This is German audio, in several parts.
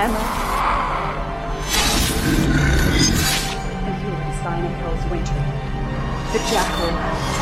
hammer. And here is thine April's winter, the jackal.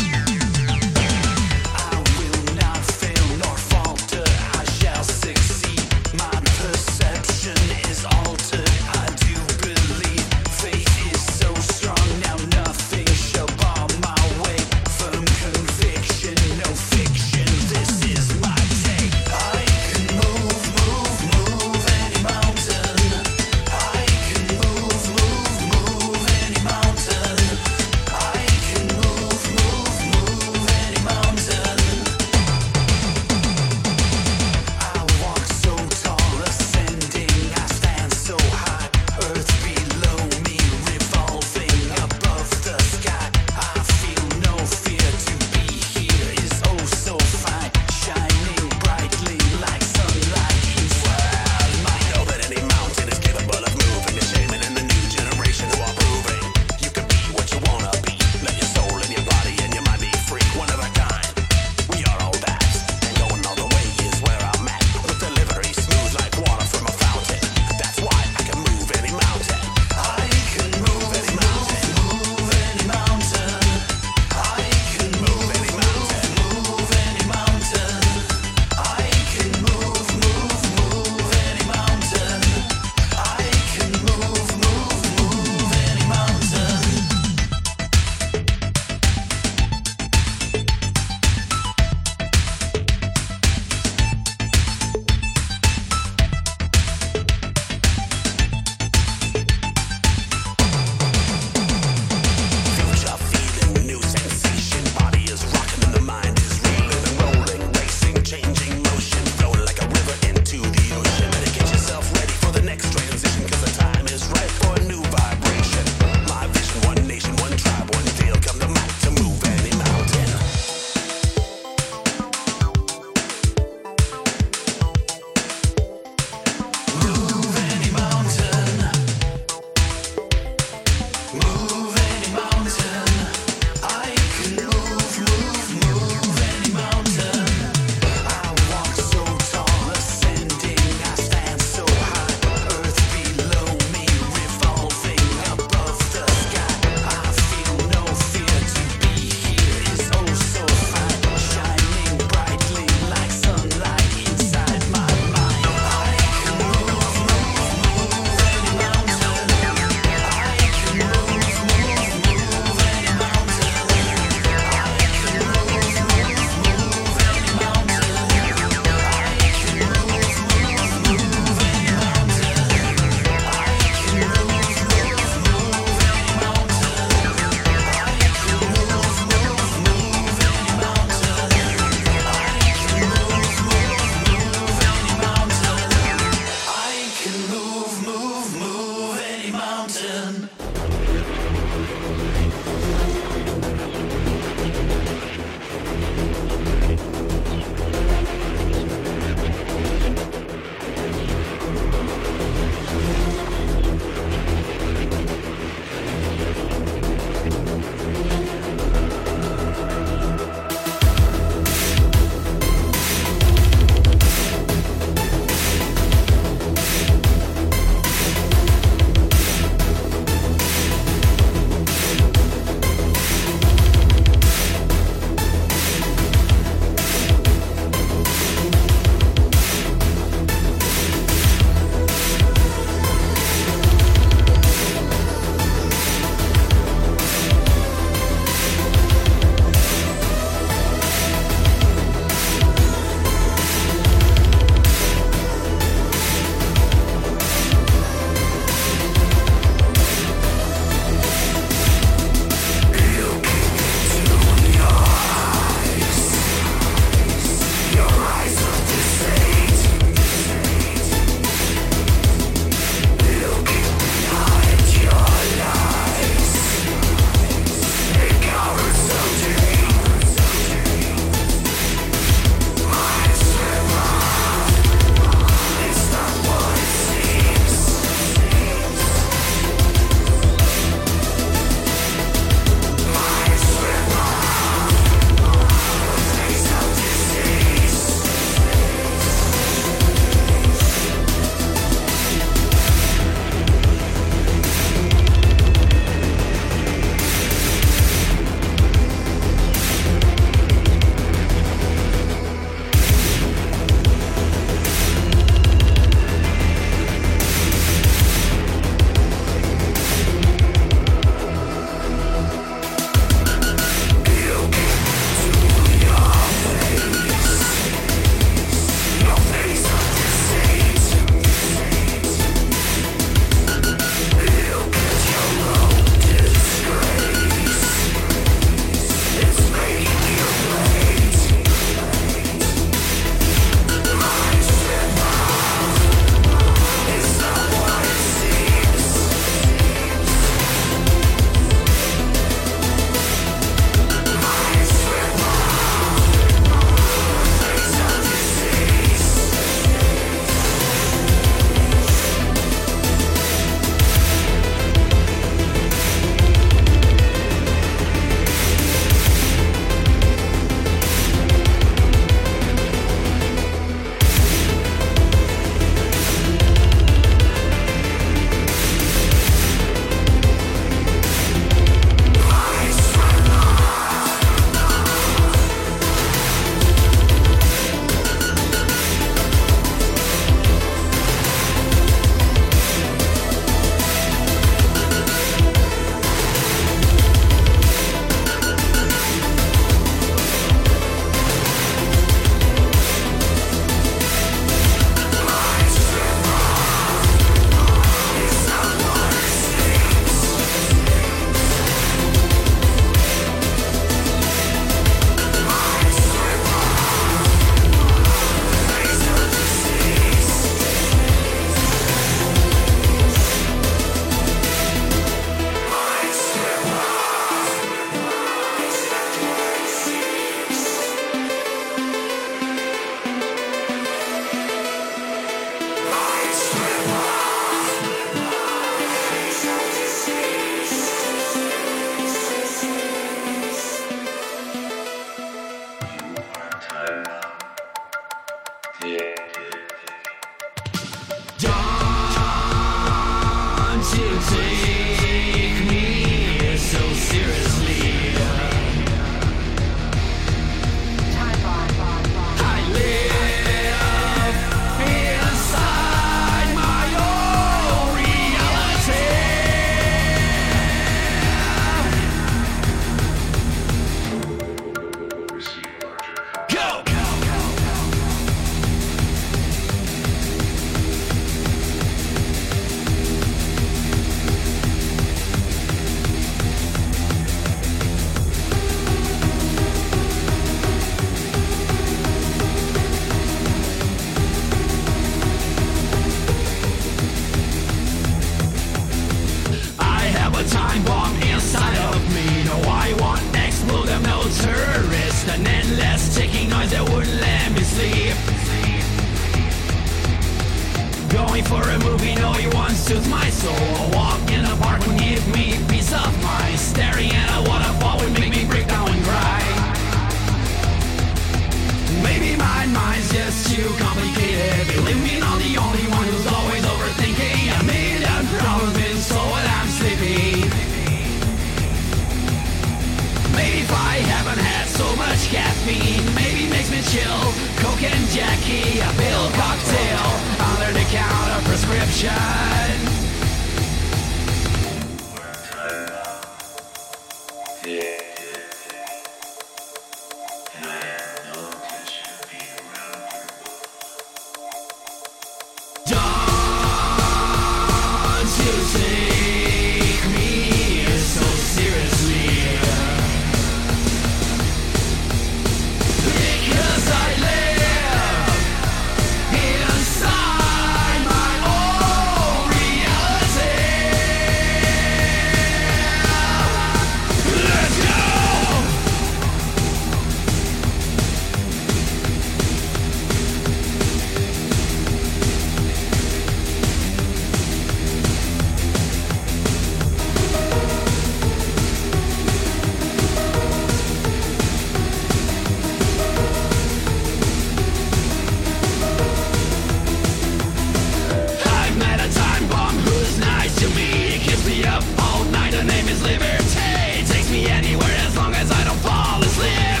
is liberty. Takes me anywhere as long as I don't fall asleep.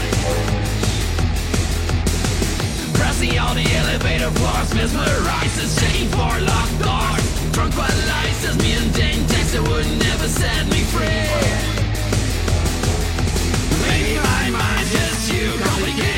Pressing all the elevator floors, mesmerizes, shaking for locked doors. Drunk by lies, says me and Dane text that would never set me free. Maybe my mind just too complicated.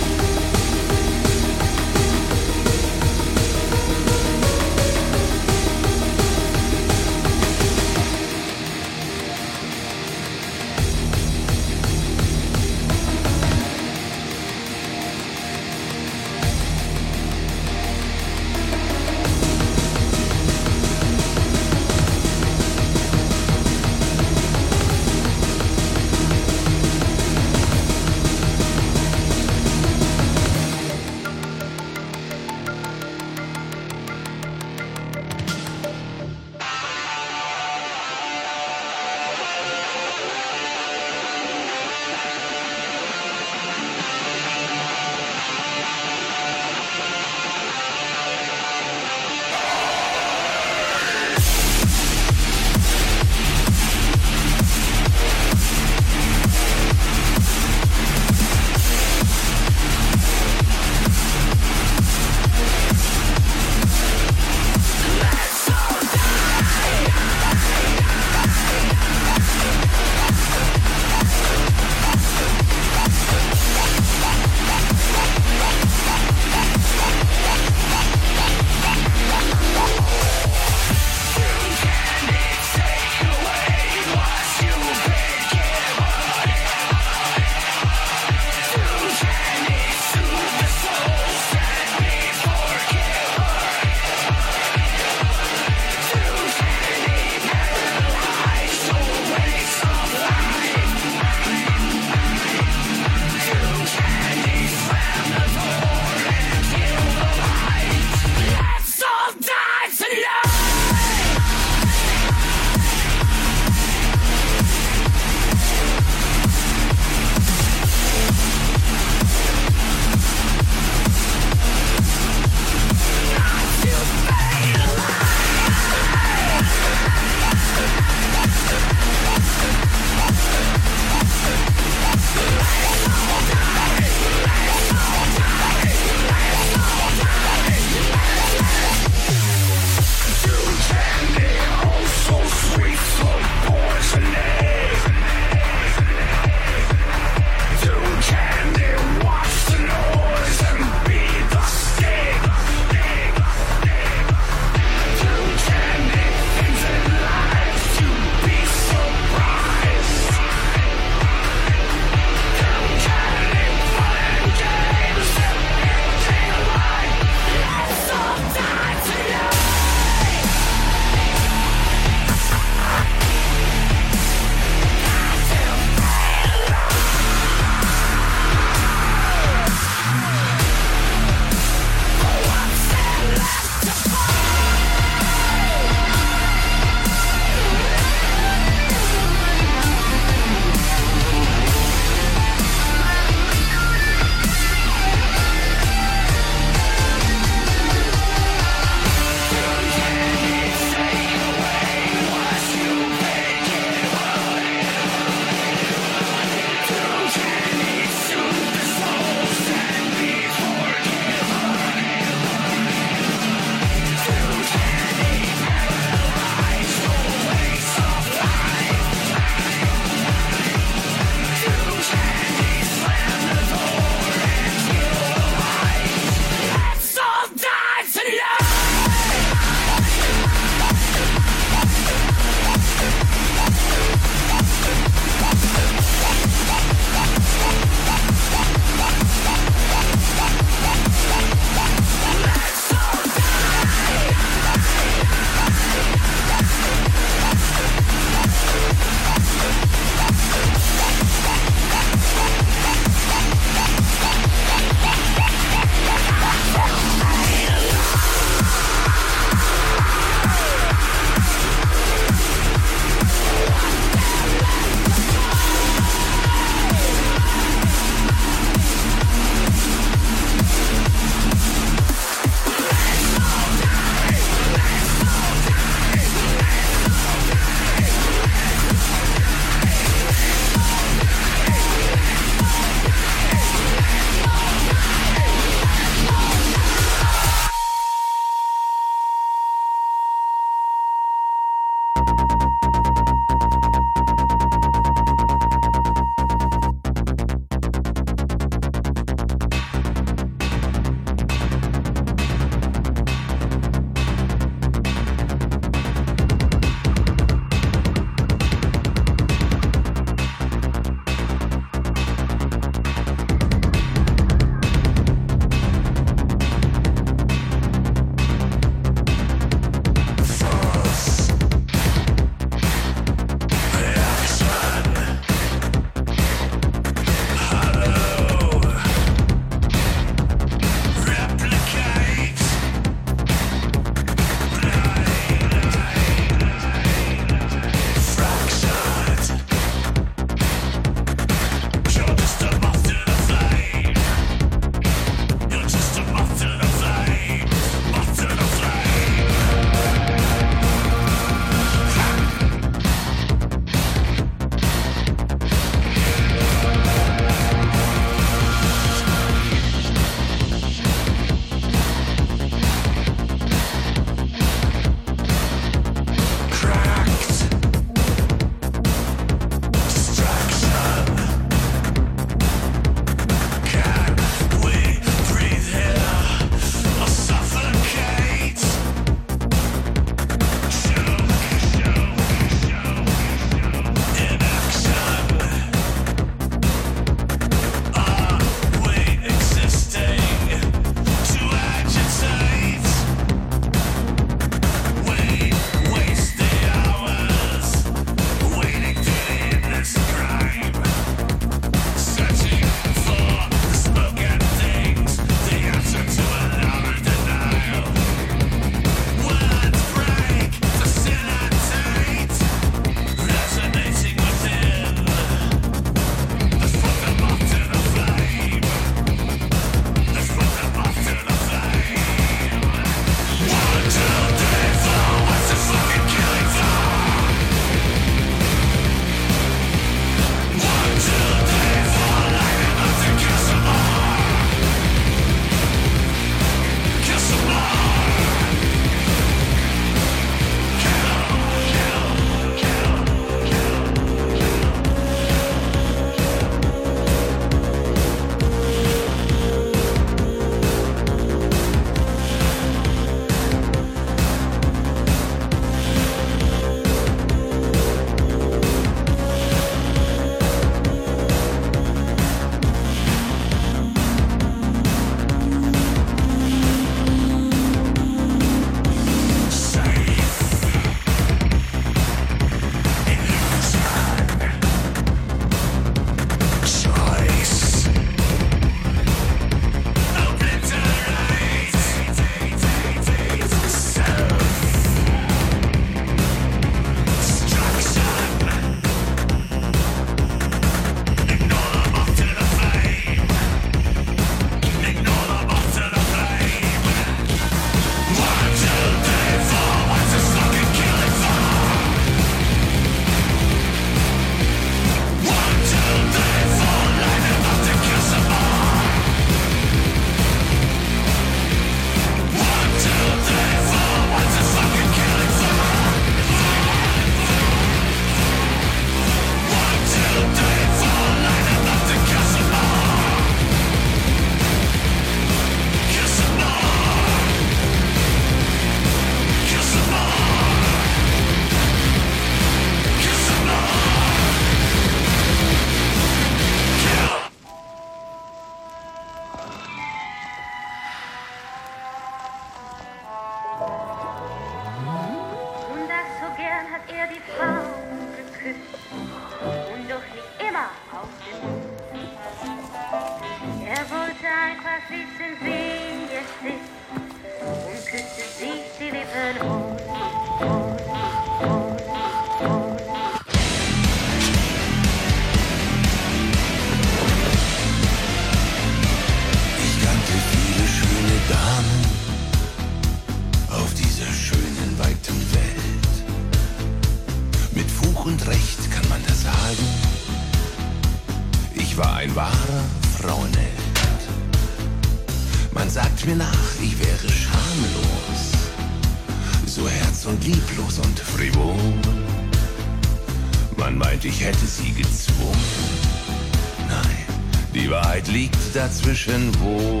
Dazwischen wohl.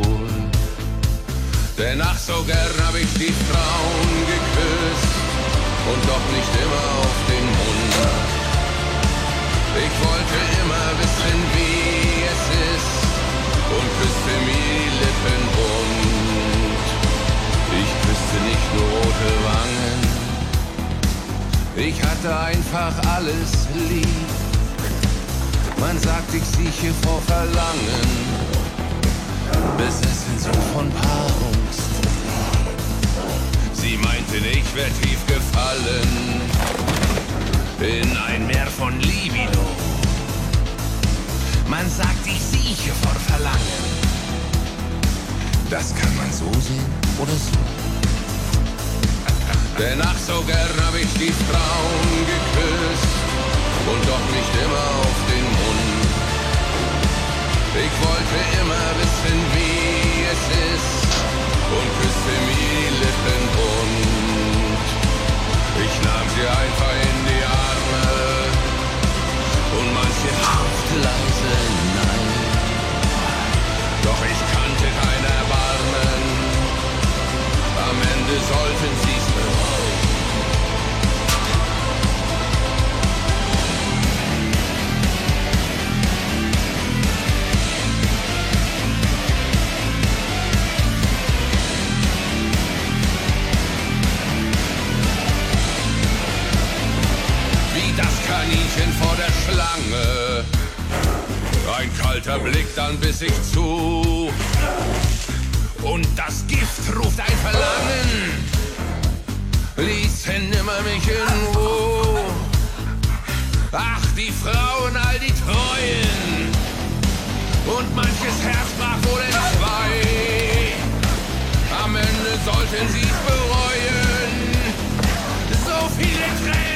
Denn ach, so gern hab ich die Frauen geküsst und doch nicht immer auf den Mund. Ich wollte immer wissen, wie es ist und küsste mir die Lippen bunt. Ich küsste nicht nur rote Wangen, ich hatte einfach alles lieb. Man sagt, ich sieche vor Verlangen, besessen so von Paarungstrieb. Sie meinten, ich wär tief gefallen in ein Meer von Libido. Man sagt, ich sieche vor Verlangen. Das kann man so sehen oder so. Denn ach, so gern hab ich die Frauen geküsst und doch nicht immer auf. Ich wollte immer wissen, wie es ist und küsste mir die Lippen bunt. Ich nahm sie einfach in die Arme und manche hauchte leise nein. Doch ich kannte kein Erbarmen, am Ende sollten sie's Blick, dann biss ich zu. Und das Gift ruft ein Verlangen. Ließen nimmer mich in Ruhe. Ach, die Frauen, all die Treuen. Und manches Herz brach wohl in zwei. Am Ende sollten sie's bereuen. So viele Tränen